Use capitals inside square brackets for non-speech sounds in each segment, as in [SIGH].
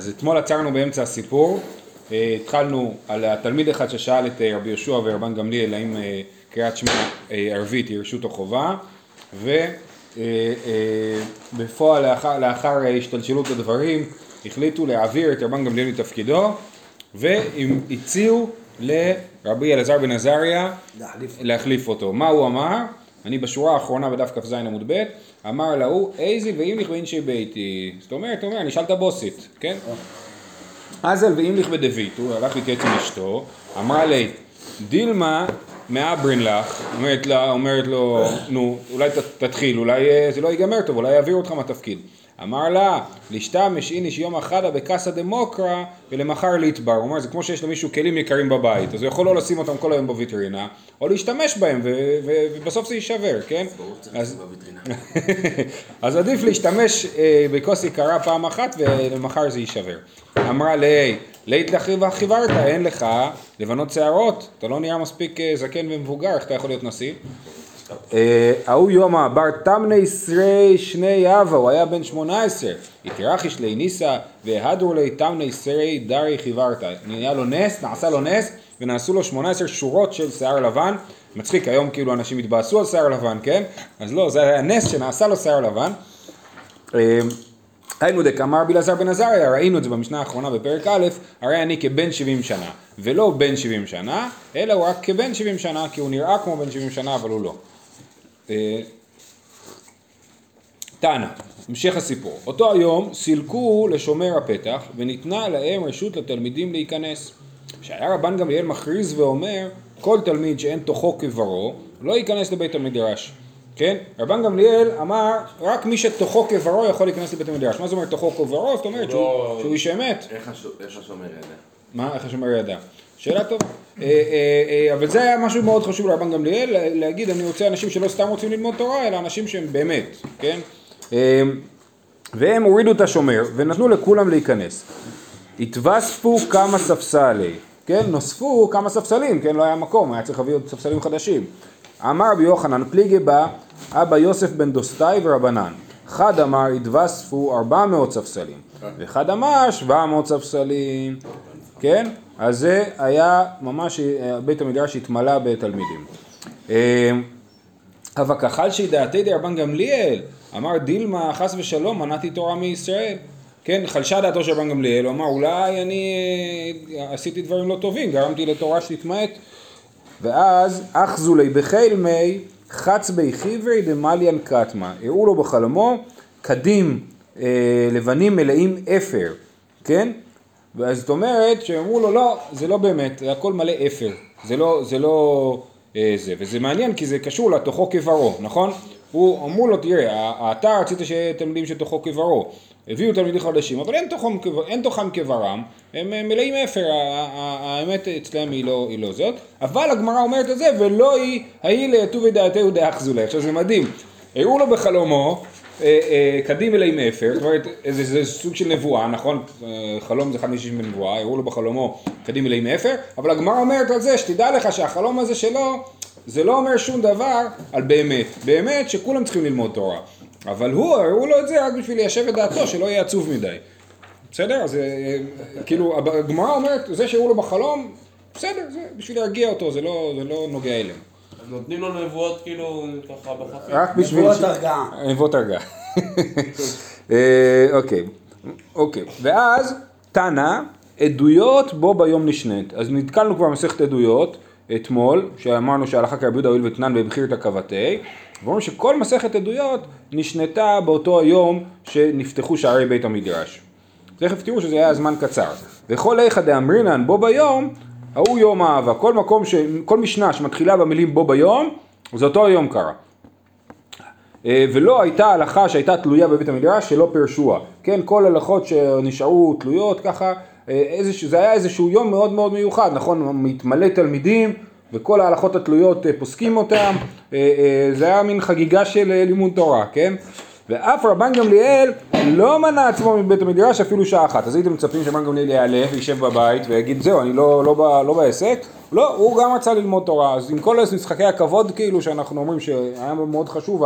אז אתמול עצרנו באמצע הסיפור, אה, התחלנו על התלמיד אחד ששאל את אה, רבי יהושע ורבן גמליאל האם אה, קריאת שמע ערבית היא רשות או חובה, ובפועל לאחר, לאחר השתלשלות הדברים החליטו להעביר את רבן גמליאל מתפקידו והציעו לרבי אלעזר בן עזריה להחליף. להחליף אותו. מה הוא אמר? אני בשורה האחרונה בדף כ"ז עמוד ב', אמר להוא איזי ואימליך ואינשי ביתי. זאת אומרת, הוא אומר, אני אשאל את הבוסית, כן? אזל ואימליך בדביט, הוא הלך להתייעץ עם אשתו, אמרה לי, דילמה מאברין לך, אומרת, לה, אומרת לו, נו, אולי תתחיל, אולי אה, זה לא ייגמר טוב, אולי יעבירו אותך מהתפקיד. אמר לה, לשתמש איניש יום אחדה בקסא דמוקרא ולמחר ליטבר. הוא אומר, זה כמו שיש למישהו כלים יקרים בבית, אז הוא יכול לא לשים אותם כל היום בוויטרינה, או להשתמש בהם, ובסוף זה יישבר, כן? אז, [LAUGHS] אז עדיף להשתמש אה, בכוס יקרה פעם אחת ולמחר זה יישבר. אמרה לי, לית לחיבה חיברת, אין לך לבנות שערות, אתה לא נראה מספיק אה, זקן ומבוגר, איך אתה יכול להיות נשיא? אה, ההוא יומא בר תמני שרי שני אבה, הוא היה בן שמונה עשרה, יתרחיש לי ניסה והדרו לי תמני שרי דרי חיברתא, נהיה לו נס, נעשה לו נס ונעשו לו שמונה עשר שורות של שיער לבן, מצחיק היום כאילו אנשים התבאסו על שיער לבן, כן? אז לא, זה היה נס שנעשה לו שיער לבן. אה, היינו דקאמר בלעזר בן עזריה, ראינו את זה במשנה האחרונה בפרק א', הרי אני כבן 70 שנה, ולא בן 70 שנה, אלא הוא רק כבן 70 שנה, כי הוא נראה כמו בן 70 שנה, אבל הוא לא. אה, תנא, המשך הסיפור. אותו היום סילקו לשומר הפתח וניתנה להם רשות לתלמידים להיכנס. כשהיה רבן גמליאל מכריז ואומר כל תלמיד שאין תוכו כברו לא ייכנס לבית המדרש. כן? רבן גמליאל אמר רק מי שתוכו כברו יכול להיכנס לבית המדרש. מה זאת אומרת תוכו כברו? זאת אומרת שהוא לא- איש אמת. איך השומר ידע? מה? איך השומר ידע? שאלה טובה. אה, אה, אה, אבל זה היה משהו מאוד חשוב לרבן גמליאל, להגיד אני רוצה אנשים שלא סתם רוצים ללמוד תורה, אלא אנשים שהם באמת, כן? והם הורידו את השומר ונתנו לכולם להיכנס. התווספו כמה ספסלי, כן? נוספו כמה ספסלים, כן? לא היה מקום, היה צריך להביא עוד ספסלים חדשים. אמר רבי יוחנן פליגי בא אבא יוסף בן דוסטאי ורבנן. אחד אמר התווספו ארבע מאות ספסלים, ואחד אמר שבע מאות ספסלים, כן? אז זה היה ממש, אה, בית המדרש התמלא בתלמידים. אה, אבל כחל שידעתי דרבן גמליאל, אמר דילמה חס ושלום מנעתי תורה מישראל. כן, חלשה דעתו של רבן גמליאל, הוא אמר אולי אני אה, עשיתי דברים לא טובים, גרמתי לתורה שתתמעט. ואז אחזו לי בחיל מי חץ בי חיברי דמליאן קטמה. הראו לו בחלומו קדים אה, לבנים מלאים אפר, כן? ואז זאת אומרת שאמרו לו לא, זה לא באמת, זה הכל מלא אפר, זה לא, זה לא אה, זה, וזה מעניין כי זה קשור לתוכו כברו, נכון? הוא אמרו לו תראה, אתה רצית שיהיה תלמידים שתוכו כברו, הביאו תלמידים חדשים, אבל אין תוכם, אין תוכם כברם, הם מלאים אפר, האמת אצלם היא לא, היא לא זאת, אבל הגמרא אומרת את זה, ולא היא, ההיא ליתובי דעתהו דאחזו עכשיו זה מדהים, הראו לו בחלומו קדים אלי מאפר, זאת אומרת זה, זה סוג של נבואה, נכון? אה, חלום זה אחד משישים בנבואה, הראו לו בחלומו קדים אלי מאפר, אבל הגמרא אומרת על זה שתדע לך שהחלום הזה שלו זה לא אומר שום דבר על באמת, באמת שכולם צריכים ללמוד תורה, אבל הוא, הראו לו את זה רק בשביל ליישב את דעתו, שלא יהיה עצוב מדי, בסדר? אז כאילו הגמרא אומרת, זה שהראו לו בחלום, בסדר, זה בשביל להרגיע אותו, זה לא, זה לא נוגע אליהם. נותנים לו נבואות כאילו ככה בחפיף. רק בשביל... נבואות הרגעה. נבואות הרגעה. [LAUGHS] אה, אוקיי, אוקיי. ואז תנא, עדויות בו ביום נשנית. אז נתקלנו כבר במסכת עדויות אתמול, שאמרנו שהלכה כרבי יהודה הואיל ותנן והבחיר את הכבתי. ואומרים שכל מסכת עדויות נשנתה באותו היום שנפתחו שערי בית המדרש. תכף תראו שזה היה זמן קצר. וכל איכא דאמרינן בו ביום ההוא יום אהבה, כל מקום, ש... כל משנה שמתחילה במילים בו ביום, זה אותו יום קרה. אה, ולא הייתה הלכה שהייתה תלויה בבית המדרש שלא פירשוה. כן, כל הלכות שנשארו תלויות ככה, אה, איזשה, זה היה איזשהו יום מאוד מאוד מיוחד, נכון? מתמלא תלמידים וכל ההלכות התלויות אה, פוסקים אותם, זה היה מין חגיגה של לימוד תורה, כן? ואף רבן גמליאל לא מנע עצמו מבית המדרש אפילו שעה אחת. אז הייתם מצפים שרבן גמליאל יעלה וישב בבית ויגיד זהו, אני לא, לא, לא, לא בעסק. לא, הוא גם רצה ללמוד תורה. אז עם כל משחקי הכבוד כאילו שאנחנו אומרים שהיה מאוד חשוב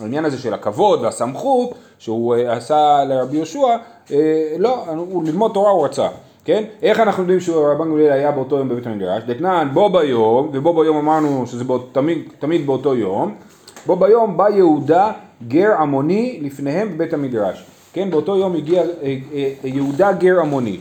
העניין הזה של הכבוד והסמכות שהוא אה, עשה לרבי יהושע, אה, לא, הוא ללמוד תורה הוא רצה, כן? איך אנחנו יודעים שרבן גמליאל היה באותו יום בבית המדרש? דתנן בו ביום, ובו ביום אמרנו שזה באות, תמיד, תמיד באותו יום, בו ביום בא יהודה גר עמוני לפניהם בבית המדרש, כן? באותו יום הגיע אה, אה, יהודה גר עמוני.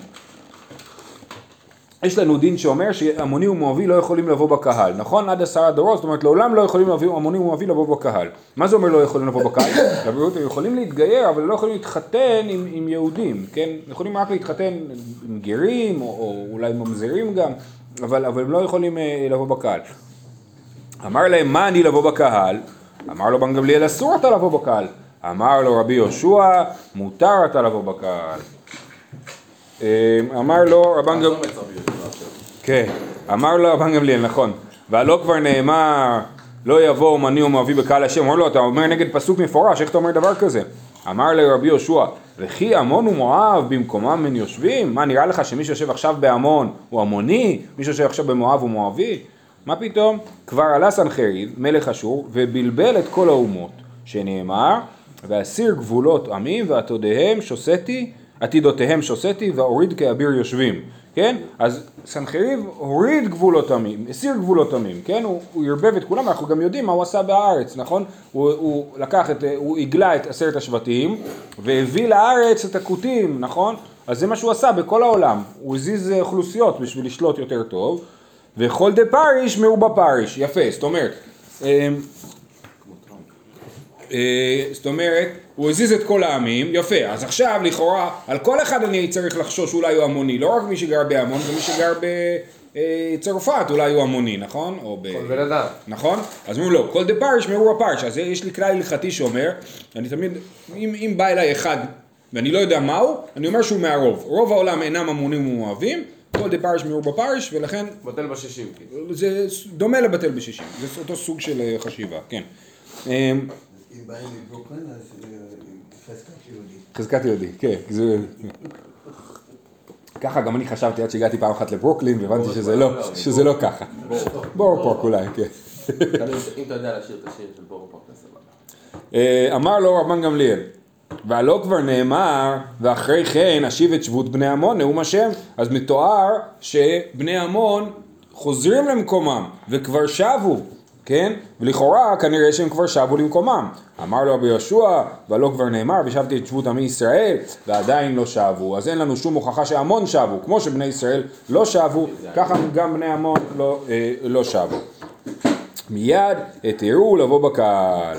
יש לנו דין שאומר שעמוני ומואבי לא יכולים לבוא בקהל, נכון? עד עשרה דורות, זאת אומרת לעולם לא יכולים להביא עמוני ומואבי לבוא בקהל. מה זה אומר לא יכולים לבוא בקהל? [COUGHS] הם יכולים להתגייר, אבל לא יכולים להתחתן עם, עם יהודים, כן? יכולים רק להתחתן עם גרים, או, או אולי ממזרים גם, אבל, אבל הם לא יכולים אה, לבוא בקהל. אמר להם, מה אני לבוא בקהל? אמר לו בן גמליאל, אסור אתה לבוא בקהל. אמר לו רבי יהושע, מותר אתה לבוא בקהל. אה, אמר לו רבן גמליאל, כן, אמר לו רבן גמליאל, נכון, והלא כבר נאמר לא יבוא אומני ומואבי בקהל השם, אמר לו אתה אומר נגד פסוק מפורש, איך אתה אומר דבר כזה? אמר לרבי יהושע, וכי עמון ומואב במקומם הם יושבים? מה נראה לך שמי שיושב עכשיו בעמון הוא עמוני? מי שיושב עכשיו במואב הוא מואבי? מה פתאום? כבר עלה סנחריב, מלך אשור, ובלבל את כל האומות, שנאמר, ואסיר גבולות עמים ועתודיהם שוסתי עתידותיהם שוסתי והוריד כאביר יושבים, כן? אז סנחריב הוריד גבולות עמים, הסיר גבולות עמים, כן? הוא, הוא ערבב את כולם, אנחנו גם יודעים מה הוא עשה בארץ, נכון? הוא, הוא לקח את, הוא הגלה את עשרת השבטים והביא לארץ את הכותים, נכון? אז זה מה שהוא עשה בכל העולם, הוא הזיז אוכלוסיות בשביל לשלוט יותר טוב וכל דה פריש מרובה פריש, יפה, זאת אומרת אמ, אה, זאת אומרת, הוא הזיז את כל העמים, יפה, אז עכשיו לכאורה על כל אחד אני צריך לחשוש אולי הוא המוני, לא רק מי שגר בהמון, גם מי שגר בצרפת אולי הוא המוני, נכון? או ב... כל בן אדם. נכון? אז אומרים לו, כל דה פרש מרו הפרש, אז יש לי כלל הלכתי שאומר, אני תמיד, אם, אם בא אליי אחד ואני לא יודע מהו, אני אומר שהוא מהרוב, רוב העולם אינם המונים ומאוהבים, כל דה פרש מרו בפרש, ולכן בטל בשישים. כאילו. זה דומה לבטל בשישים, זה אותו סוג של אה, חשיבה, כן. אמ, אם באים מברוקלין, אז אה, חזקת יהודי. חזקת יהודי, כן. ככה גם אני חשבתי עד שהגעתי פעם אחת לברוקלין והבנתי שזה לא, שזה לא ככה. בורפורק אולי, כן. [LAUGHS] אם אתה יודע לשיר את השיר של בורפורק, זה סבבה. אה, אמר לו רבן גמליאל, והלא כבר נאמר, ואחרי כן אשיב את שבות בני עמון, נאום השם, אז מתואר שבני עמון חוזרים למקומם, וכבר שבו, כן? ולכאורה כנראה שהם כבר שבו למקומם. אמר לו רבי יהושע, והלא כבר נאמר, ושבתי את שבות עמי ישראל, ועדיין לא שבו. אז אין לנו שום הוכחה שעמון שבו, כמו שבני ישראל לא שבו, ככה גם בני עמון לא, אה, לא שבו. מיד התירו לבוא בקהל.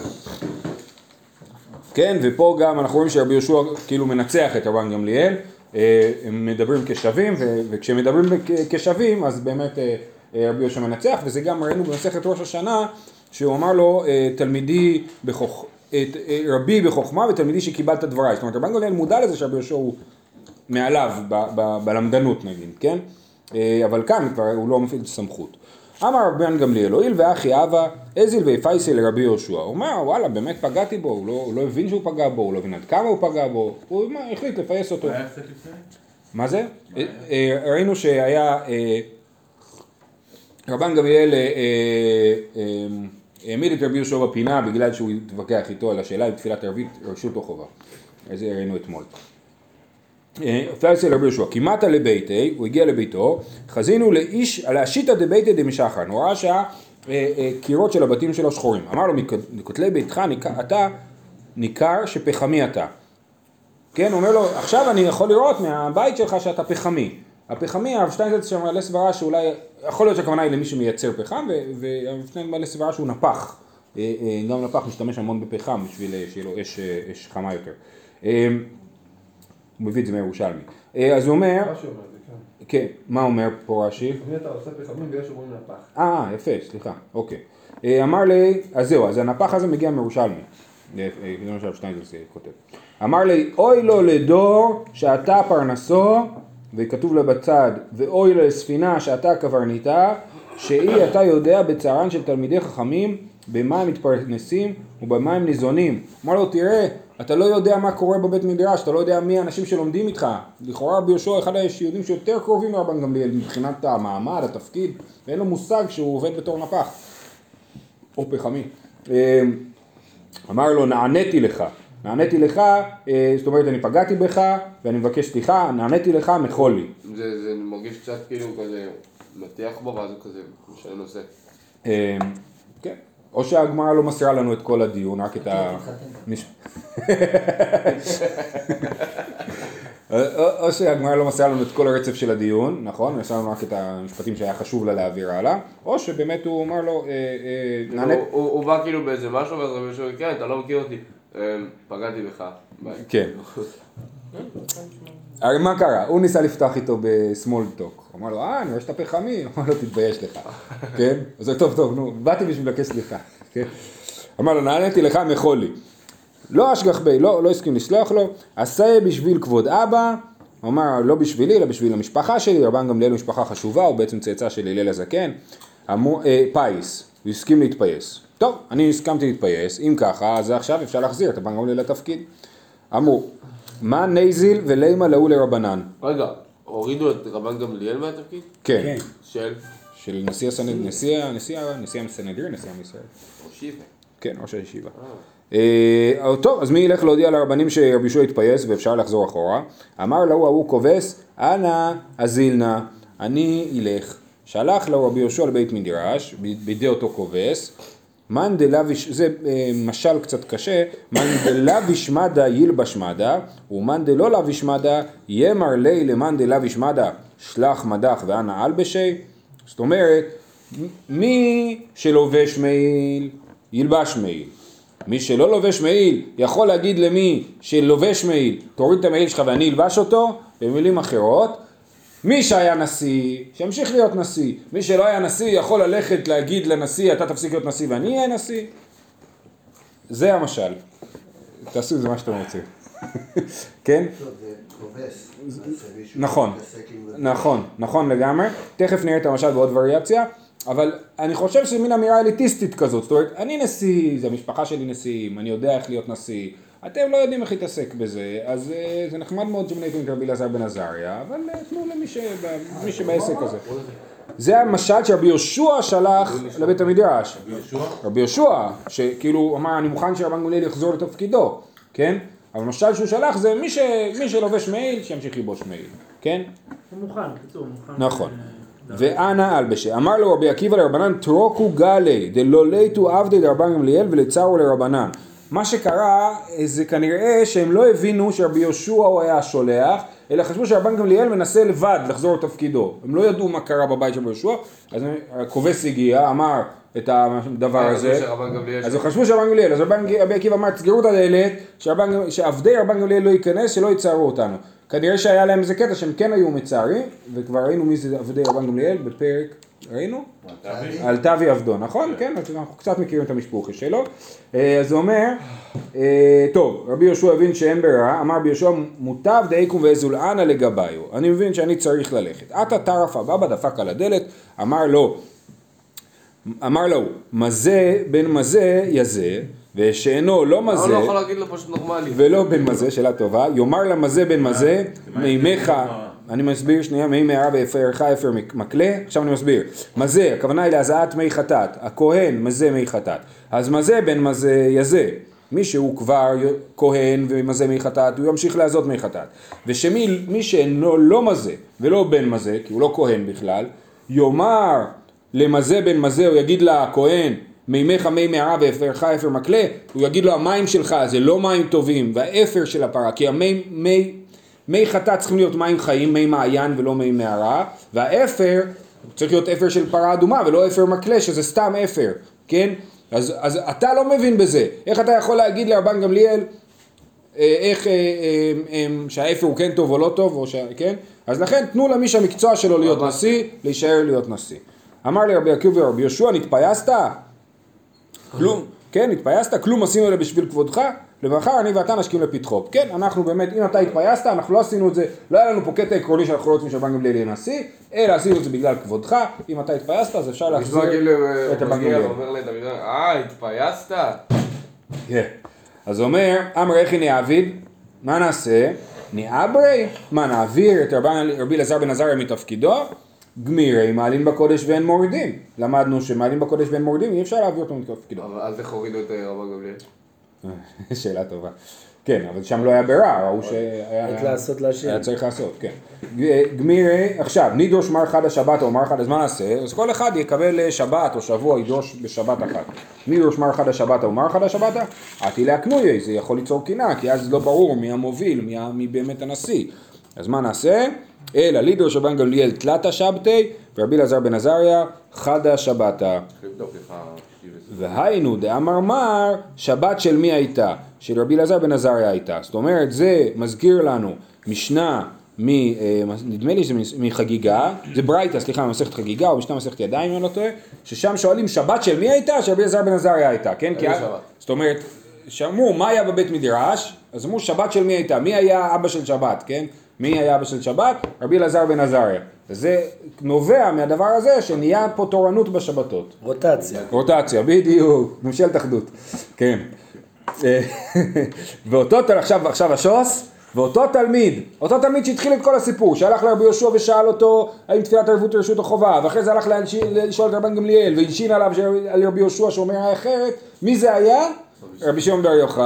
כן, ופה גם אנחנו רואים שרבי יהושע כאילו מנצח את רבן גמליאל, אה, הם מדברים כשווים, ו- וכשהם מדברים כ- כשווים אז באמת אה, אה, רבי יהושע מנצח, וזה גם ראינו במסכת ראש השנה, שהוא אמר לו תלמידי בחוכ... את, רבי בחוכמה ותלמידי שקיבלת דבריי, זאת אומרת רבן גמליאל מודע לזה שרבי יהושע הוא מעליו ב- ב- בלמדנות נגיד, כן? אבל כאן כבר הוא לא מפעיל סמכות. אמר רבן גמליאל, הואיל ואחי אבא, אזיל ויפייסי לרבי יהושע. הוא אמר, וואלה, באמת פגעתי בו, הוא לא, הוא לא הבין שהוא פגע בו, הוא לא הבין עד כמה הוא פגע בו, הוא החליט לפייס אותו. מה היה קצת לפני? מה זה? אה, אה, ראינו שהיה, אה, רבן גמליאל העמיד את רבי יהושע בפינה בגלל שהוא התווכח איתו על השאלה אם תפילת ערבית רשות או חובה. זה ראינו אתמול. פלסי לרבי יהושע, כמעט לביתי, הוא הגיע לביתו, חזינו לאיש, להשיטא דביתא דמשחר, הוא ראה שהקירות של הבתים שלו שחורים. אמר לו, מכותלי ביתך אתה ניכר שפחמי אתה. כן, הוא אומר לו, עכשיו אני יכול לראות מהבית שלך שאתה פחמי. הפחמי, הרב שטיינזלץ שם מעלה סברה שאולי, יכול להיות שהכוונה היא למי שמייצר פחם, והרב שטיינזלץ מעלה סברה שהוא נפח. אה, אה, גם נפח משתמש המון בפחם בשביל אה, שיהיה לו אש, אה, חמה יותר. הוא מביא את זה מירושלמי. אה, אז הוא אומר, רש"י אומר את זה, כן. כן, מה אומר פה רש"י? לפעמים אתה עושה פחמים ויש אומרים נפח. אה, יפה, סליחה, אוקיי. אה, אמר לי, אז זהו, אז הנפח הזה מגיע מירושלמי. אה, כותב. אמר לי, אוי לו לדור שאתה פרנסו, וכתוב לה בצד, ואוי לספינה שאתה קברניתה, שהיא אתה יודע בצערן של תלמידי חכמים, במה הם מתפרנסים ובמה הם ניזונים. אמר לו, תראה, אתה לא יודע מה קורה בבית מדרש, אתה לא יודע מי האנשים שלומדים איתך. לכאורה רבי יהושע אחד היהודים שיותר קרובים לרבן גמליאל מבחינת המעמד, התפקיד, ואין לו מושג שהוא עובד בתור נפח. או פחמי. אמ, אמר לו נעניתי לך, נעניתי לך, אה, זאת אומרת אני פגעתי בך ואני מבקש סליחה, נעניתי לך מחול לי. זה זה מרגיש קצת כאילו כזה מטיח בו ואז הוא כזה משנה נושא. כן, או שהגמרא לא מסרה לנו את כל הדיון, רק את ה... מש- [LAUGHS] או שהגמרא לא מסרה לנו את כל הרצף של הדיון, נכון? מסרה לנו רק את המשפטים שהיה חשוב לה להעביר הלאה, או שבאמת הוא אמר לו, אה, אה, נענה... הוא- הוא בא כאילו באיזה משהו ואז רבי אומר, כן אתה לא מכיר אותי, אה, פגעתי בך. ביי. כן. [LAUGHS] הרי מה קרה? הוא ניסה לפתוח איתו טוק. הוא אמר לו, אה, אני רואה שאתה פחמי. הוא אמר לו, תתבייש לך. [LAUGHS] כן? אז הוא טוב, טוב, נו, באתי בשביל לבקש סליחה. כן? אמר לו, נעניתי לך מחול לי. לא אשגח בי, לא, לא הסכים לסלוח לו, עשה בשביל כבוד אבא, הוא אמר לא בשבילי, אלא בשביל המשפחה שלי, רבן גמליאל משפחה חשובה, הוא בעצם צאצא של הלל הזקן, אמרו, אה, פיס, הוא הסכים להתפייס. טוב, אני הסכמתי להתפייס, אם ככה, אז עכשיו אפשר להחזיר את רבן גמליאל לתפקיד. אמרו, מאן ניזיל ולימא להו לרבנן? רגע, הורידו את רבן גמליאל מהתפקיד? כן, כן. של? של נשיא הסנהדרין, נשיא, נשיא, נשיא הסנהדרין, נשיא עם ישראל. כן, ראש הישיבה. אה, טוב, אז מי ילך להודיע לרבנים שרבי יהושע התפייס ואפשר לחזור אחורה? אמר להו ההוא כובס, אנא אזיל נא, אני אלך. שלח לו רבי יהושע לבית מדרש, בידי אותו כובס, מאן דלביש, זה אה, משל קצת קשה, מאן דלביש מדה ילבש מדה, ומאן דלא לביש מדה, ימר לי למאן דלביש מדה, שלח מדך ואנא אלבשי. זאת אומרת, מי שלובש מעיל, ילבש מעיל. מי שלא לובש מעיל יכול להגיד למי שלובש מעיל, תוריד את המעיל שלך ואני אלבש אותו, במילים אחרות, מי שהיה נשיא, שימשיך להיות נשיא. מי שלא היה נשיא יכול ללכת להגיד לנשיא, אתה תפסיק להיות נשיא ואני אהיה נשיא. זה המשל. תעשו עם זה מה שאתם רוצים. [LAUGHS] כן? מישהו נכון. נכון, נכון לגמרי. תכף נראה את המשל בעוד וריאציה, אבל אני חושב שזה מין אמירה אליטיסטית כזאת. זאת אומרת, אני נשיא, זה המשפחה שלי נשיאים, אני יודע איך להיות נשיא. אתם לא יודעים איך להתעסק בזה, אז אה, זה נחמד מאוד שמניתם את רבי אלעזר בן עזריה, אבל אה, תנו למי שבעסק הזה. זה המשל שרבי יהושע שלח לבית המדרש. רבי יהושע, שכאילו הוא אמר אני מוכן שרבן גמליאל יחזור לתפקידו, כן? אבל המשל שהוא שלח זה מי, ש... מי שלובש מעיל שימשיך ללבוש מעיל, כן? הוא מוכן, בקיצור, הוא מוכן. נכון. אה, ואנא אלבשי, אמר לו רבי עקיבא לרבנן טרוקו גלי דלא ליטו עבדי דרבן גמליאל ולצרו לרבנן. מה שקרה אה, זה כנראה שהם לא הבינו שרבי יהושע הוא היה השולח, אלא חשבו שרבן גמליאל מנסה לבד לחזור לתפקידו. הם לא ידעו מה קרה בבית של רבי יהושע, אז הכובס הגיע, אמר את הדבר אה, הזה. אז. הם חשבו שרבן גמליאל, אז רבי עקיבא אמר תסגרו את הדלת, שעבדי רבן גמליאל לא ייכנס, שלא יצערו אותנו. כנראה שהיה להם איזה קטע שהם כן היו מצערים, וכבר ראינו מי זה עבדי רבן גמליאל בפרק, ראינו? על תבי עבדו, נכון? כן, אז אנחנו קצת מכירים את המשפוחה שלו. אה, אז הוא אומר, אה, טוב, רבי יהושע הבין שאין ברירה, אמר רבי יהושע מוטב דאיקום ואזולענה לגביו. אני מבין שאני צריך ללכת. עתה טרף הבבא דפק על הדלת, אמר לו, אמר לו, מזה בן מזה יזה, ושאינו לא מזה, לא יכול להגיד לו פשוט נורמלי? ולא בן מזה, שאלה טובה, יאמר למזה בן מזה, מימיך, אני מסביר שנייה, מי מערה ואפרך אפר מקלה, עכשיו אני מסביר, מזה, הכוונה היא להזעת מי חטאת, הכהן מזה מי חטאת, אז מזה בן מזה יזה, מי שהוא כבר כהן ומזה מי חטאת, הוא ימשיך להזות מי חטאת, ושמי מי שאינו לא מזה ולא בן מזה, כי הוא לא כהן בכלל, יאמר למזה בן מזה, הוא יגיד לכהן, מימיך מי מערה ואפרך אפר מקלה, הוא יגיד לו המים שלך זה לא מים טובים, והאפר של הפרה, כי המי, מי, מי חטאת צריכים להיות מים חיים, מי מעיין ולא מי מערה, והאפר צריך להיות אפר של פרה אדומה ולא אפר מקלה שזה סתם אפר, כן? אז, אז אתה לא מבין בזה, איך אתה יכול להגיד לרבן גמליאל אה, איך, אה, אה, אה, שהאפר הוא כן טוב או לא טוב, או ש... כן? אז לכן תנו למי שהמקצוע שלו להיות נשיא, להישאר להיות נשיא. אמר לי רבי עקיבא ורבי יהושע, נתפייסת? כלום, כן, התפייסת? כלום עשינו אלא בשביל כבודך? למחר אני ואתה נשכים לפתחו. כן, אנחנו באמת, אם אתה התפייסת, אנחנו לא עשינו את זה, לא היה לנו פה קטע עקרוני שאנחנו לא רוצים שרבן גמליאל יהיה נשיא, אלא עשינו את זה בגלל כבודך, אם אתה התפייסת אז אפשר להחזיר את מגיע גמליאל. לדוד, אה, התפייסת? כן. אז אומר, אמר איך נעביד, מה נעשה? נעברי? מה נעביר את רבי אלעזר בן עזריה מתפקידו? גמירי מעלין בקודש ואין מורידים. למדנו שמעלין בקודש ואין מורידים, אי אפשר להביא אותו מתפקידו. אבל אז איך הורידו את אה, רבן גמליאל? [LAUGHS] שאלה טובה. כן, אבל שם לא היה ברירה, ראו שהיה רק לעשות להשם. היה צריך לעשות, כן. ג- גמירי, עכשיו, נידוש מר חד השבת או מר חד, אז מה נעשה? אז כל אחד יקבל אה, שבת או שבוע ידוש בשבת אחת. נידוש מר חד השבת או מר חד השבת, עתי להקנויה, זה יכול ליצור קנאה, כי אז לא ברור מי המוביל, מי באמת הנשיא. אז מה נעשה? אלא לידוש רבן גמליאל תלתא שבתי, ורבי אלעזר בן עזריה איך השבט. והיינו דאמר מר, שבת של מי הייתה? של רבי אלעזר בן עזריה הייתה. זאת אומרת, זה מזכיר לנו משנה, מ, אה, נדמה לי שזה מחגיגה, זה ברייתא, סליחה, ממסכת חגיגה, או משנה מסכת ידיים, אם אני לא טועה, ששם שואלים שבת של מי הייתה? של רבי אלעזר בן עזריה הייתה, כן? כי? זאת אומרת, שאמרו, מה היה בבית מדרש? אז אמרו, שבת של מי הייתה? מי היה אבא של שבת, כן? מי היה אבא של שבת? רבי אלעזר בן עזריה. וזה נובע מהדבר הזה שנהיה פה תורנות בשבתות. רוטציה. רוטציה, בדיוק, ממשלת אחדות, כן. [LAUGHS] ואותו, עכשיו, עכשיו השוס, ואותו תלמיד, אותו תלמיד שהתחיל את כל הסיפור, שהלך לרבי יהושע ושאל אותו האם תפילת ערבות רשות החובה, ואחרי זה הלך לשאול את רבן גמליאל, והנשין עליו על רבי יהושע שאומר אחרת, מי זה היה? רבי שמעון בר יוחאי,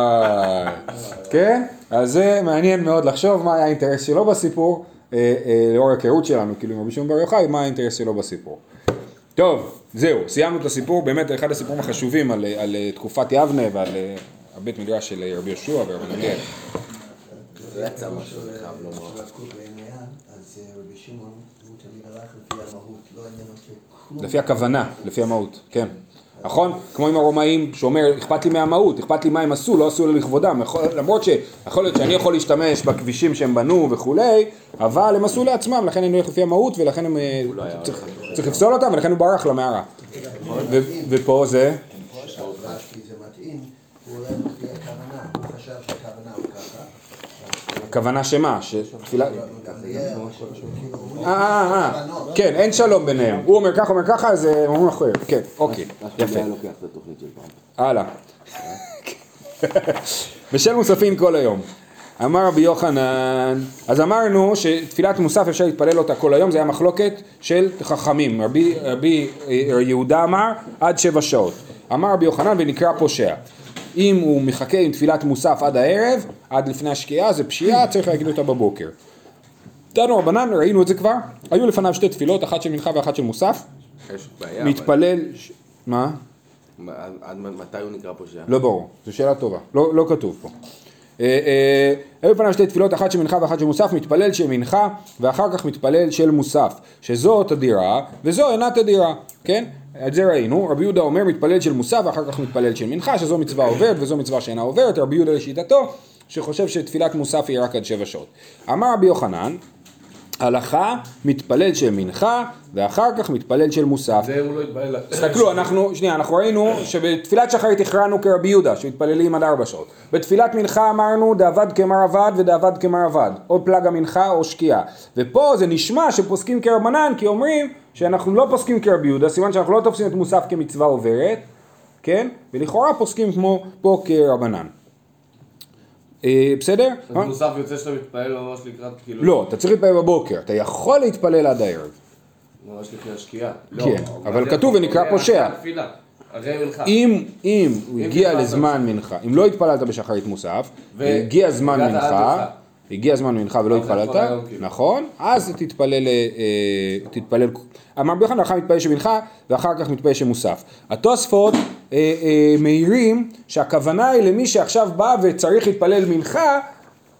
כן? אז זה מעניין מאוד לחשוב מה היה האינטרס שלו בסיפור, אה, אה, לאור ההיכרות שלנו, כאילו עם רבי שמעון בר יוחאי, מה האינטרס שלו בסיפור. טוב, זהו, סיימנו את הסיפור, באמת אחד הסיפורים החשובים על, על אה, תקופת יבנה ועל אה, הבית מדרש של אה, רבי יהושע ורבי גמליאל. זה יצא משהו, אני חייב לומר. לקות בעניין, אז אה, רבי שמעון, הוא תמיד הלך לפי המהות, לא עניין אותו כלום. לפי הכוונה, לפי המהות, כן. נכון? כמו עם הרומאים שאומר, אכפת לי מהמהות, אכפת לי מה הם עשו, לא עשו לכבודם. יכול- למרות שיכול להיות שאני יכול להשתמש בכבישים שהם בנו וכולי, אבל הם עשו לעצמם, לכן אני הולך לפי המהות, ולכן הם... אה, צריך- צריך לפסול אותם, ולכן הוא ברח למערה. ו- ופה זה... רש"י זה מתאים, הוא הולך לפי הכוונה, הוא חשב שהכוונה הוא ככה. הכוונה שמה? שתפילה... אה, אה, אה, כן, אין שלום ביניהם. הוא אומר ככה, אומר ככה, אז אה, אומרים אחרת. כן, אוקיי, יפה. הלאה. בשל מוספין כל היום. אמר רבי יוחנן, אז אמרנו שתפילת מוסף אפשר להתפלל אותה כל היום, זה היה מחלוקת של חכמים. רבי, רבי יהודה אמר עד שבע שעות. אמר רבי יוחנן ונקרא פושע. אם הוא מחכה עם תפילת מוסף עד הערב, עד לפני השקיעה, זה פשיעה, צריך להגיד אותה בבוקר. דנו רבנן, ראינו את זה כבר, היו לפניו שתי תפילות, אחת של מנחה ואחת של מוסף, יש בעיה, אבל מתפלל, ש- מה? עד מתי הוא נקרא פושע? לא ברור, זו שאלה טובה, לא, לא כתוב פה. אה, אה, היו לפניו שתי תפילות, אחת של מנחה ואחת של מוסף, מתפלל של מנחה ואחר כך מתפלל של מוסף, שזו תדירה וזו אינה תדירה, כן? את זה ראינו, רבי יהודה אומר מתפלל של מוסף ואחר כך מתפלל של מנחה, שזו מצווה עוברת וזו מצווה שאינה עוברת, רבי יהודה לשיטתו, שחושב שתפילת מוסף היא רק עד שבע שעות. אמר רבי יוחנן, הלכה מתפלל של מנחה ואחר כך מתפלל של מוסף. זה הוא לא התבהל. תסתכלו, אנחנו, שנייה, אנחנו ראינו שבתפילת שחרית הכרענו כרבי יהודה, שמתפללים עד ארבע שעות. בתפילת מנחה אמרנו דאבד כמר אבד ודאבד כמר אבד, או פלג המנחה או שקיעה. ופה זה נשמע שפוסקים כרבנן, כי אומרים שאנחנו לא פוסקים כרבי יהודה, סימן שאנחנו לא תופסים את מוסף כמצווה עוברת, כן? ולכאורה פוסקים כמו פה כרבנן. אה, בסדר? אז מוסף יוצא שאתה מתפלל ממש לקראת, כאילו... לא, אתה צריך להתפלל בבוקר, אתה יכול להתפלל עד הערב. ממש לפני השקיעה. לא, כן, אבל כתוב ונקרא פושע. אם, אם הוא הגיע לזמן מנחה, אם לא התפללת בשחרית מוסף, והגיע זמן מנחה. הגיע זמן מנחה ולא התפללת, כאילו. נכון, אז תתפלל, אה, תתפלל, אמר רבי יוחנן, אחר מתפלל שמנחה ואחר כך מתפלל שמוסף. התוספות אה, אה, מעירים שהכוונה היא למי שעכשיו בא וצריך להתפלל מנחה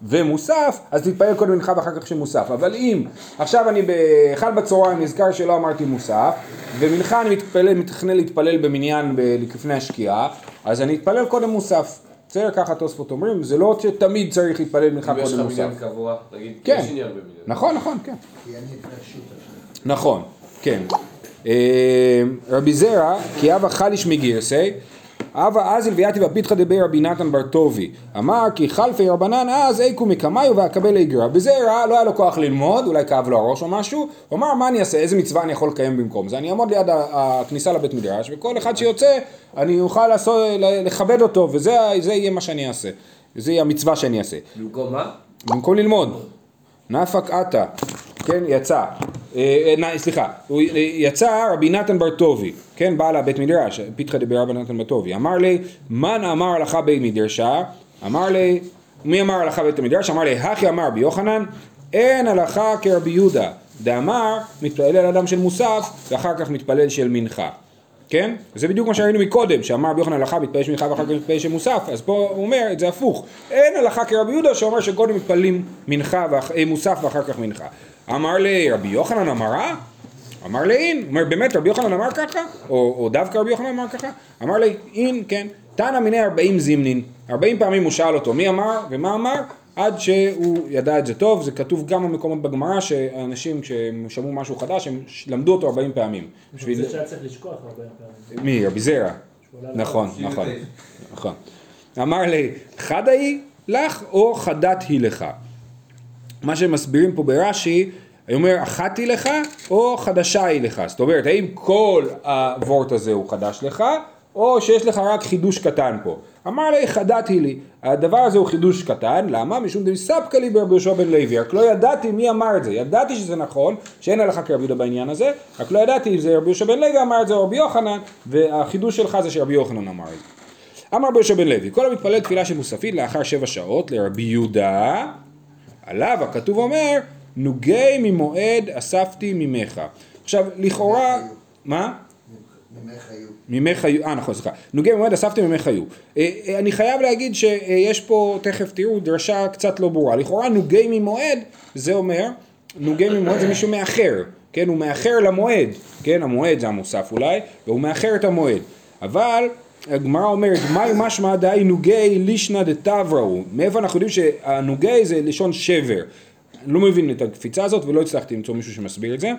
ומוסף, אז תתפלל קודם מנחה ואחר כך שמוסף. אבל אם עכשיו אני באחד בצהריים נזכר שלא אמרתי מוסף, ומנחה אני מתפלל, מתכנן להתפלל במניין ב- לפני השקיעה, אז אני אתפלל קודם מוסף. בסדר, ככה התוספות אומרים, זה לא שתמיד צריך להתפלל מנחה אם יש לך קודם מניין מוסף. קבוע, נגיד, כן. יש עניין במניין. נכון, נכון, כן. נכון, כן. אה, רבי זרע, כי אבא חליש מגירסי, אבא אזיל ויתיב הפיתחא דבי רבי נתן בר טובי. אמר כי חלפי רבנן אז איכו מקמיו ואקבל איגרא. בזרע לא היה לו כוח ללמוד, אולי כאב לו הראש או משהו, הוא אמר מה אני אעשה, איזה מצווה אני יכול לקיים במקום זה. אני אעמוד ליד הכניסה לבית מדרש, וכל אחד שיוצא, אני אוכל לעשות, לכבד אותו, וזה זה יהיה מה שאני אעשה. זה יהיה המצווה שאני אעשה. במקום מה? במקום ללמוד. נפק עתה, כן, יצא. אה, אה, סליחה, הוא יצא רבי נתן בר טובי, כן, בעל הבית מדרש, פיתחא דבי רבי נתן בר טובי, אמר לי, מן אמר הלכה בית מדרשה, אמר לי, מי אמר הלכה בית המדרש? אמר לי, הכי אמר רבי יוחנן, אין הלכה כרבי יהודה, דאמר, מתפלל על אדם של מוסף, ואחר כך מתפלל של מנחה. כן? זה בדיוק מה שראינו מקודם, שאמר רבי יוחנן הלכה מתפלל של מנחה ואחר כך מתפלל של מוסף, אז פה הוא אומר את זה הפוך. אין הלכה כרבי יהודה שאומר שקודם מתפללים מנחה, ואח- אה, מוסף ואחר כך מנחה. אמר לי רבי יוחנן אמרה? אמר לי אין, אומר באמת רבי יוחנן אמר ככה? או, או דווקא רבי יוחנן אמר ככה? אמר לי אין, כן. תנא מיני ארבעים זימנין, ארבעים פעמים הוא שאל אותו מי אמר ומה אמר, עד שהוא ידע את זה טוב, זה כתוב כמה מקומות בגמרא שאנשים כשהם שמעו משהו חדש הם למדו אותו ארבעים פעמים. בשביל- זה שהיה צריך לשכוח הרבה פעמים. מי? רבי זרע. נכון, נכון, נכון. אמר לי, חדה היא לך או חדת היא לך? מה שמסבירים פה ברש"י, הוא אומר, אחת היא לך או חדשה היא לך? זאת אומרת, האם כל הוורט הזה הוא חדש לך, או שיש לך רק חידוש קטן פה? אמר לי, חדת היא לי. הדבר הזה הוא חידוש קטן, למה? משום דמספקא לי ברבי יהושע בן לוי, רק לא ידעתי מי אמר את זה. ידעתי שזה נכון, שאין הלכה כרבי יהודה בעניין הזה, רק לא ידעתי אם זה רבי יהושע בן לוי אמר את זה או רבי יוחנן, והחידוש שלך זה שרבי יוחנן אמר את זה. אמר רבי יהושע בן לוי, כל המתפלל תפילה של מוספית לאחר שבע שעות לרבי יהודה, עליו הכתוב אומר, נוגי ממועד אספתי ממך. עכשיו, לכאורה, מה? ממך היו. ממך היו, אה נכון סליחה, נוגי ממועד אספתי ממך היו. אה, אה, אני חייב להגיד שיש פה, תכף תראו, דרשה קצת לא ברורה. לכאורה נוגי ממועד, זה אומר, נוגי ממועד זה מישהו מאחר, כן, הוא מאחר למועד, כן, המועד זה המוסף אולי, והוא מאחר את המועד. אבל הגמרא אומרת, מהי משמע דאי נוגי לישנא דתבראו, מאיפה אנחנו יודעים שהנוגי זה לשון שבר. אני לא מבין את הקפיצה הזאת ולא הצלחתי למצוא מישהו שמסביר את זה.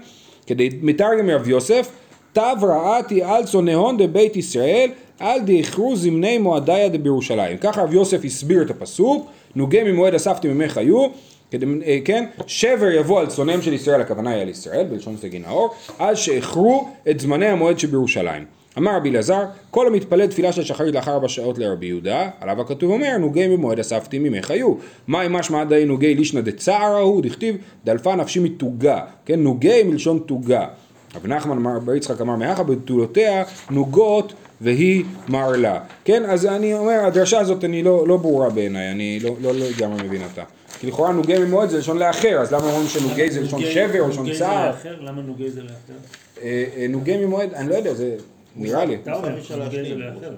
כדי מתרגם רב יוסף, תב ראתי על צונאון דבית ישראל, על דאיכרו זמני מועדיה דבירושלים. ככה רב יוסף הסביר את הפסוק, נוגי ממועד אספתי ממך היו, כדי, אה, כן, שבר יבוא על צונאיהם של ישראל, הכוונה היא על ישראל, בלשון סגי נאור, אז שאיכרו את זמני המועד שבירושלים. אמר רבי אלעזר, כל המתפלל תפילה של שחרית לאחר ארבע שעות לרבי יהודה, עליו הכתוב אומר, נוגי ממועד אספתי ממך היו. מהי משמע דאי נוגי לישנא דצער ההוא, דכתיב, דלפה נפשי מתוגה, כן, נוגי מלשון תוגה. רב נחמן אמר, בר יצחק אמר מאחה בתולותיה נוגות והיא מרלה. כן, אז אני אומר, הדרשה הזאת אני לא, לא ברורה בעיניי, אני לא, לא, לא לגמרי מבין אותה. כי לכאורה נוגי ממועד זה לשון לאחר, אז למה אומרים שנוגי זה לשון שבר או לשון צער? למה נוגי זה לאחר? אה, אה, נוגי ממועד, אני לא יודע, זה נראה לי. אתה אומר שנוגי זה לאחר.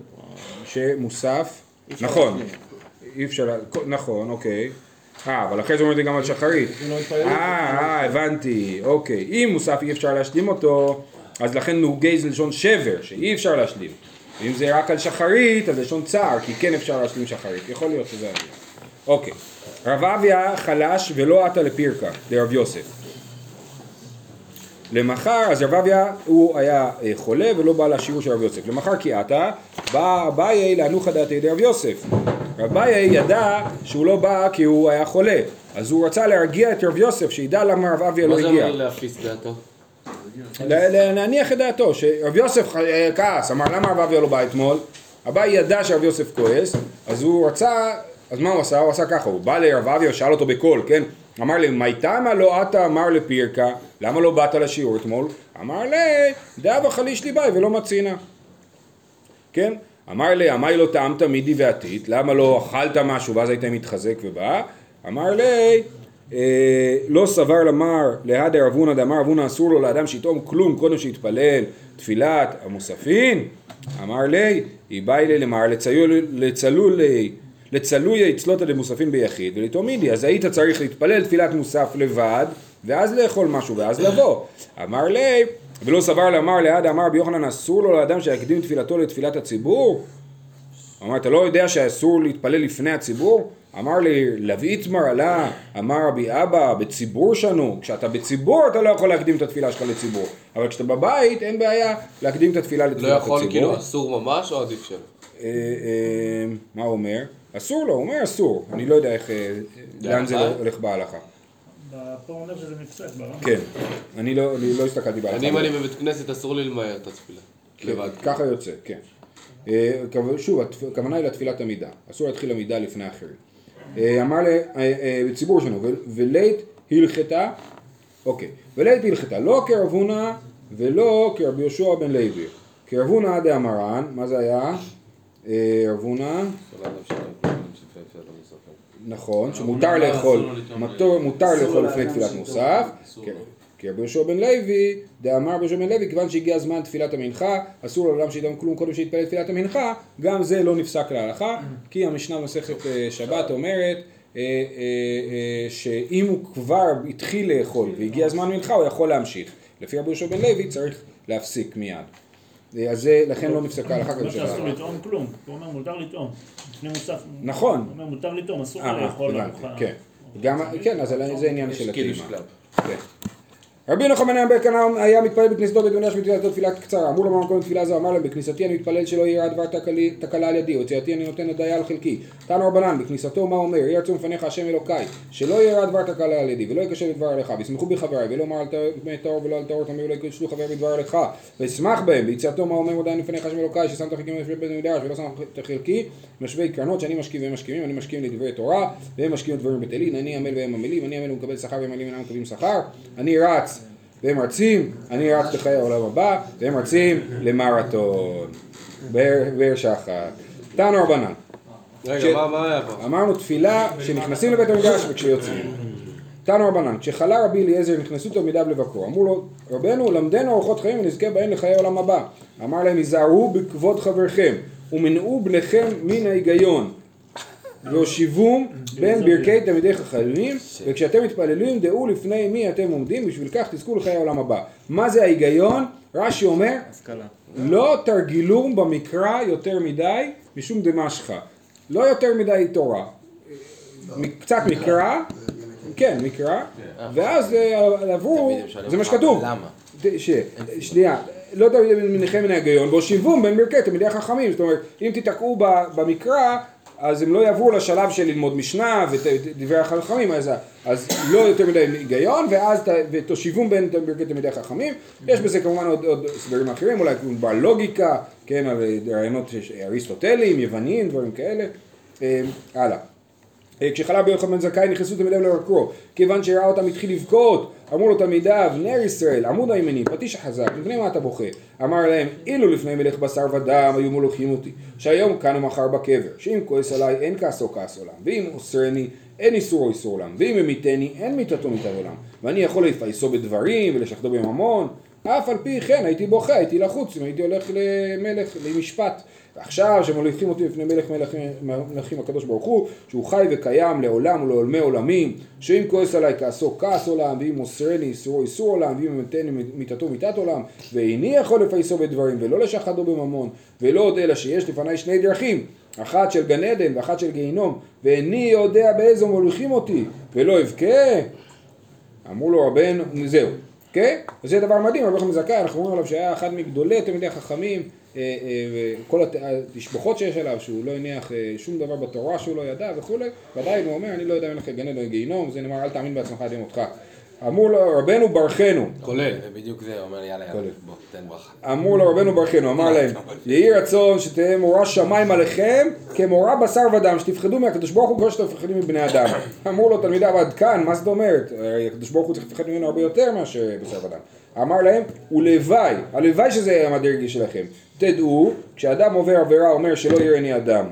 שמוסף, נכון, אי אפשר, לה- נכון, אוקיי. אה, אבל אחרי זה אומרים זה גם על שחרית. אה, אה, הבנתי, אוקיי. אם מוסף אי אפשר להשלים אותו, אז לכן נוגי זה לשון שבר, שאי אפשר להשלים. ואם זה רק על שחרית, אז לשון צער, כי כן אפשר להשלים שחרית. יכול להיות שזה. אוקיי. רב אביה חלש ולא עטה לפירקה, לרב יוסף. למחר, אז רב אביה הוא היה אה, חולה ולא בא לשיעור של רב יוסף. למחר כי עתה, בא אביי להנוחא דעתי ידי רב יוסף. רב אביי ידע שהוא לא בא כי הוא היה חולה, אז הוא רצה להרגיע את רב יוסף, שידע למה רב אביה לא מה זה הגיע. אומר להפיס דעתו? להניח את דעתו, שרב יוסף אה, כעס, אמר למה רב אביה לא בא אתמול? אביי ידע שרב יוסף כועס, אז הוא רצה, אז מה הוא עשה? הוא עשה ככה, הוא בא לרב אביה ושאל אותו בקול, כן? אמר לי, מי תמה לא עתה אמר לפירקה, למה לא באת לשיעור אתמול? אמר לי, דאבה חליש לי ביי ולא מצינה. כן? אמר לי, אמי לא טעמת מידי ועתית, למה לא אכלת משהו ואז היית מתחזק ובא? אמר לי, אה, לא סבר למר להדר אבונה דאמר אבונה אסור לו לאדם שיטעום כלום קודם שיתפלל תפילת המוספין? אמר לי, איבאי לי למר לצלולי לצלויה אצלותא דמוספין ביחיד ולטעום מידי, אז היית צריך להתפלל תפילת מוסף לבד ואז לאכול משהו ואז לבוא. אמר לי, ולא סבר לאמר ליד אמר רבי יוחנן אסור לו לאדם שיקדים תפילתו לתפילת הציבור? אמר, אתה לא יודע שאסור להתפלל לפני הציבור? אמר לי, לוויתמר עלה, אמר רבי אבא, בציבור שנו. כשאתה בציבור אתה לא יכול להקדים את התפילה שלך לציבור. אבל כשאתה בבית אין בעיה להקדים את התפילה לא לתפילת יכול, הציבור. כאילו, אסור ממש או עדיף שלא? אה, אה, מה הוא אומר? אסור לו, הוא אומר אסור. אני לא יודע איך, אה, לאן זה? הולך בהלכה. פה אומר שזה מפסק ברמב"ם. כן, אני לא אני לא הסתכלתי בהלכה. אני, אם אני בבית כנסת, אסור לי למהר את התפילה. כן, לבד. ככה יוצא, כן. אה, שוב, הכוונה היא לתפילת עמידה. אסור להתחיל עמידה לפני האחרים. אה, אמר לי, אה, שלנו, ולית הלכתה, אוקיי, ולית הלכתה, לא כרב הונא ולא כרבי יהושע בן לוי. כרב הונא דאמרן, מה זה היה? רב הונא, נכון, שמותר הונא לאכול, מותר- לאכול לפני תפילת. מוסף. כן. כי רבי יהושע בן לוי, דאמר רבי יהושע בן לוי, כיוון שהגיע זמן תפילת המנחה, אסור לאדם שידום כלום קודם שיתפלל תפילת המנחה, גם זה לא נפסק להלכה, כי המשנה במסכת אה, שבת אומרת אה, אה, אה, שאם הוא כבר התחיל לאכול והגיע זמן מנחה, הוא יכול להמשיך. לפי רבי יהושע בן לוי צריך להפסיק מיד. אה, אז זה, לכן לא נפסקה ההלכה לא כזאת של שאסור. לטעום כלום, הוא אומר מותר לטעום. לפני מוסף. נכון. הוא אומר מותר לטעום, אסור אה, אה, לאכול. כן. גם, כן, אז זה עניין של קידוש הטעימה. רבי נחמן היה בקנה היה מתפלל בכניסתו בית מדרש בתפילתו תפילה קצרה. אמרו לו במקום תפילה זו אמר להם בכניסתי אני מתפלל שלא יהיה תקלי- תקלה על ידי וציאתי אני נותן הודיה על חלקי. תנו רבנן בכניסתו מה אומר יהי רצון לפניך השם אלוקיי שלא יהיה דבר תקלה על ידי ולא יקשר לדבר עליך ויסמכו בי חבריי ולא אמר על טהור ולא על טהור טמא ולא יקשלו חבר בדבר עליך וישמח בהם ביציאתו מה אומר עדיין לפניך השם אלוקיי ששמת חלקי משווה בית מדרש ולא שם את חלקי משווה קרנות שאני משקיע והם משקיעים אני משקיעים לדברי תורה והם משקיעים דברים בטלים אני עמל והם עמלים אני עמל ומקבל שכר והם עמלים ואינם מקבלים שכר אני רץ והם רצים, אני רץ לחיי העולם הבא, והם רצים למרתון. באר שחת. תנו רבנן, ש- רגע, מה- מה היה פה? אמרנו תפילה שנכנסים לבית המקדש וכשיוצאים. תנו רבנן, כשחלה רבי אליעזר נכנסו תלמידיו לבקרו, אמרו לו, רבנו למדנו אורחות חיים ונזכה בהן לחיי העולם הבא. אמר להם, היזהרו בכבוד חברכם, ומנעו בניכם מן ההיגיון. והושיבום בין ברכי תלמידי חכמים, וכשאתם מתפללים דעו לפני מי אתם עומדים, בשביל כך תזכו לחיי העולם הבא. מה זה ההיגיון? רש"י אומר. לא תרגילום במקרא יותר מדי משום דמשכה. לא יותר מדי תורה. קצת מקרא, כן, מקרא, ואז אה, עברו, זה מה שכתוב. למה? שנייה, לא תמיד מניחם מן ההיגיון, והושיבום בין ברכי תלמידי החכמים, זאת אומרת, אם תיתקעו ב- במקרא, אז הם לא יעברו לשלב של ללמוד משנה ודברי החכמים, אז, אז לא יותר מדי היגיון, ואז ת- ותושיבום בין ברכי תלמידי החכמים, יש בזה כמובן עוד, עוד סדרים אחרים, אולי בלוגיקה, כן, על רעיונות אריסטוטליים, יווניים, דברים כאלה, אה, הלאה. אה, כשחלה ביוחד בן זכאי נכנסו תלמידיו לבקרו, כיוון שראה אותם התחיל לבכות, אמרו לו תלמידיו, נר ישראל, עמוד הימני, פטיש החזק, מפני מה אתה בוכה? אמר להם, אילו לפני מלך בשר ודם היו מולכים אותי, שהיום כאן ומחר בקבר, שאם כועס עליי אין כעסו כעס עולם, ואם אוסרני אין איסורו איסור עולם, ואם ממיתני אין מיתתו מיתת עולם, ואני יכול לפייסו בדברים ולשחדו בממון, אף על פי כן הייתי בוכה, הייתי לחוץ אם הייתי הולך למלך, למשפט. ועכשיו שמוליכים אותי לפני מלך מלכים, הקדוש ברוך הוא, שהוא חי וקיים לעולם ולעולמי עולמים, שאם כועס עליי כעסו כעס עולם, ואם מוסרני איסורו איסור עולם, ואם ימתני מיתתו מיתת עולם, ואיני יכול לפייסו בדברים, ולא לשחדו בממון, ולא עוד אלא שיש לפניי שני דרכים, אחת של גן עדן ואחת של גיהינום, ואיני יודע באיזו מוליכים אותי, ולא אבכה, אמרו לו רבנו, זהו, כן? וזה דבר מדהים, רבי יוחנן זכאי, אנחנו אומרים עליו שהיה אחד מגדולי תלמידי החכמים, אה, אה, הת- התשבחות שיש עליו, שהוא לא הניח אה, שום דבר בתורה שהוא לא ידע וכולי, ועדיין הוא אומר, אני לא יודע אם לך גן עדן גיהינום, זה נאמר, אל תאמין בעצמך עד מותך. אמרו לו, רבנו ברכנו, כולל. ובדיוק זה, אומר יאללה. יאללה, בוא, תן ברכה. אמרו לו רבנו ברכנו, אמר להם, יהי רצון שתהיה מורא שמיים עליכם כמורא בשר ודם, שתפחדו מהקדוש ברוך הוא כמו שאתם מפחדים מבני אדם. אמרו לו תלמידיו עד כאן, מה זאת אומרת? הקדוש ברוך הוא צריך לפחד ממנו הרבה יותר מאשר בשר ודם. אמר להם, ולוואי, הלוואי שזה יהיה המדרגי שלכם. תדעו, כשאדם עובר עבירה אומר שלא יראני אדם.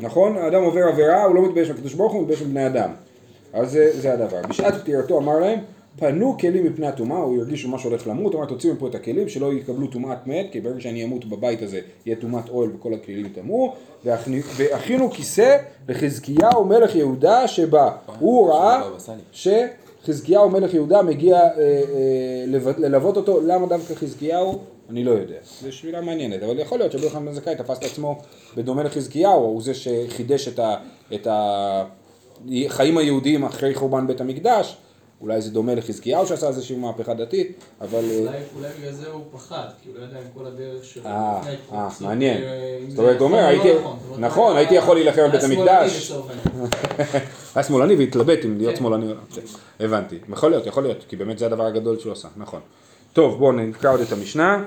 נכון? האדם עובר עבירה, הוא לא מתבייש מהקדוש ברוך הוא, הוא מתבייש מבני אדם. אז זה, זה הדבר. בשעת פטירתו אמר להם, פנו כלים מפני הטומאה, הוא הרגיש ממש הולך למות, אמר תוציאו מפה את הכלים, שלא יקבלו טומאת מת, כי ברגע שאני אמות בבית הזה יהיה טומאת אוהל וכל הכלים יטמאו, והכינו כיסא לחזקיהו מלך יהודה שבא. הוא ראה בבא סאלי. שחזקיהו מלך יהודה מגיע אה, אה, ללוות אותו, למה דווקא חזקיהו? אני לא יודע. זו שאלה מעניינת, אבל יכול להיות שרבי יוחנן זכאי תפס את עצמו בדומה לחזקיהו, הוא זה שחידש את, ה, את החיים היהודיים אחרי חורבן בית המקדש, אולי זה דומה לחזקיהו שעשה איזושהי מהפכה דתית, אבל... אה, אולי אולי בגלל זה הוא פחד, כי הוא לא יודע אם כל הדרך שלו אה, אה, מעניין. אה, זאת אומרת, הוא אומר, או הייתי- נכון. הייתי יכול להילחם היה שמאלני המקדש. [LAUGHS] היה שמאלני והתלבט אם להיות כן. שמאלני או לא. כן, הבנתי. יכול להיות, יכול להיות, כי באמת זה הדבר הגדול שהוא עשה, נכון. טוב, בואו נקרא עוד את המשנה.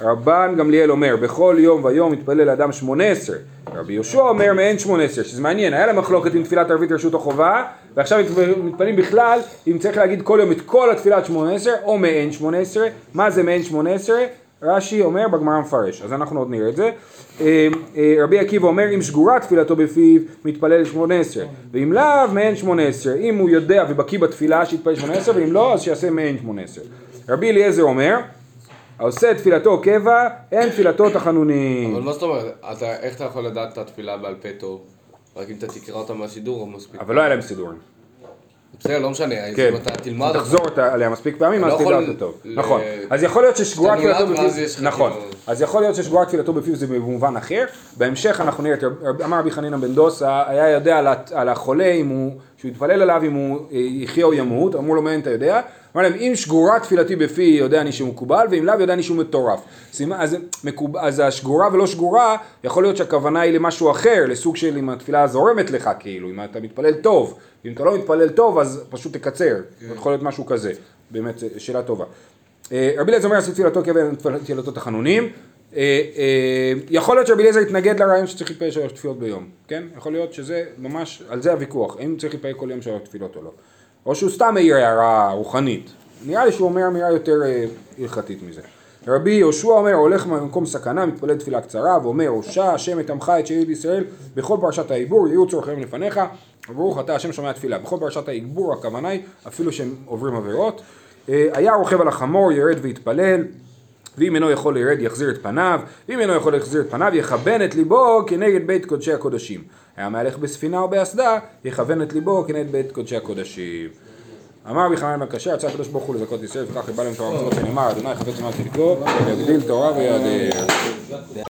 רבן גמליאל אומר, בכל יום ויום מתפלל אדם שמונה עשרה. רבי יהושע אומר מעין שמונה עשרה, שזה מעניין, היה לה מחלוקת עם תפילת ערבית רשות החובה, ועכשיו מתפללים בכלל, אם צריך להגיד כל יום את כל התפילת שמונה עשרה, או מעין שמונה עשרה, מה זה מעין שמונה עשרה? רש"י אומר בגמרא מפרש, אז אנחנו עוד נראה את זה. אה, אה, רבי עקיבא אומר אם שגורה תפילתו בפיו מתפלל שמונה עשרה ואם לאו מעין שמונה עשרה אם הוא יודע ובקיא בתפילה שיתפלל שמונה עשרה ואם לא אז שיעשה מעין שמונה עשרה רבי אליעזר אומר העושה תפילתו קבע אין תפילתו תחנונים אבל מה זאת אומרת, איך אתה יכול לדעת את התפילה בעל פה טוב? רק אם אתה תקרא אותה מהסידור או מספיק? אבל לא היה להם סידורים בסדר, לא משנה, כן, אם אתה תלמד אותה. תחזור אותה עליה מספיק פעמים אז לא תדע אותה טוב. ל- נכון. אז יכול להיות ששגורה תפילתו בפיו נכון. כאילו- אז יכול להיות ששגורה תפילתו בפיו זה במובן אחר. בהמשך אנחנו נראה אמר רבי חנינא בן דוסה היה יודע על החולה הוא שהוא יתפלל עליו אם הוא אה, יחיה או ימות. אמרו לו מאין אתה יודע אמר להם אם שגורה תפילתי בפי יודע אני שהוא מקובל ואם לאו יודע אני שהוא מטורף. סימן- אז, מקוב- אז השגורה ולא שגורה יכול להיות שהכוונה היא למשהו אחר לסוג של אם התפילה זורמת לך כאילו אם אתה מתפלל טוב. אם אתה לא מתפלל טוב אז פשוט תקצר. יכול להיות משהו כזה. באמת אה, שאלה טובה. אה, רבי אליעזר אומר עשית תפילתו כבן תפילתו תחנונים. אה, יכול להיות שרבי אליעזר יתנגד לרעיון שצריך להתפלל שלוש תפילות ביום, כן? יכול להיות שזה ממש, על זה הוויכוח, האם צריך להתפלל כל יום שלוש תפילות או לא. או שהוא סתם מעיר הערה רוחנית. נראה לי שהוא אומר אמירה יותר אה, הלכתית מזה. רבי יהושע אומר, הולך במקום סכנה, מתפלל תפילה קצרה, ואומר, הושע השם את עמך את שארית ישראל, בכל פרשת העיבור, יהיו צורכיהם לפניך, וברוך אתה השם שומע תפילה. בכל פרשת העיבור הכוונה היא, אפילו שהם עוברים עבירות. אה, היה רוכב על החמור, ירד ויתפלל. ואם אינו יכול לרד יחזיר את פניו, ואם אינו יכול להחזיר את פניו יכוון את ליבו כנגד בית קודשי הקודשים. היה מהלך בספינה או באסדה, יכוון את ליבו כנגד בית קודשי הקודשים. אמר רבי חנן בן קשה, רצה הקדוש ברוך הוא לזכות ישראל, וכך יבא להם תורה ומצוות שנאמר, אדוני חפץ למען צדקו, ויגדיל תורה ויעדר.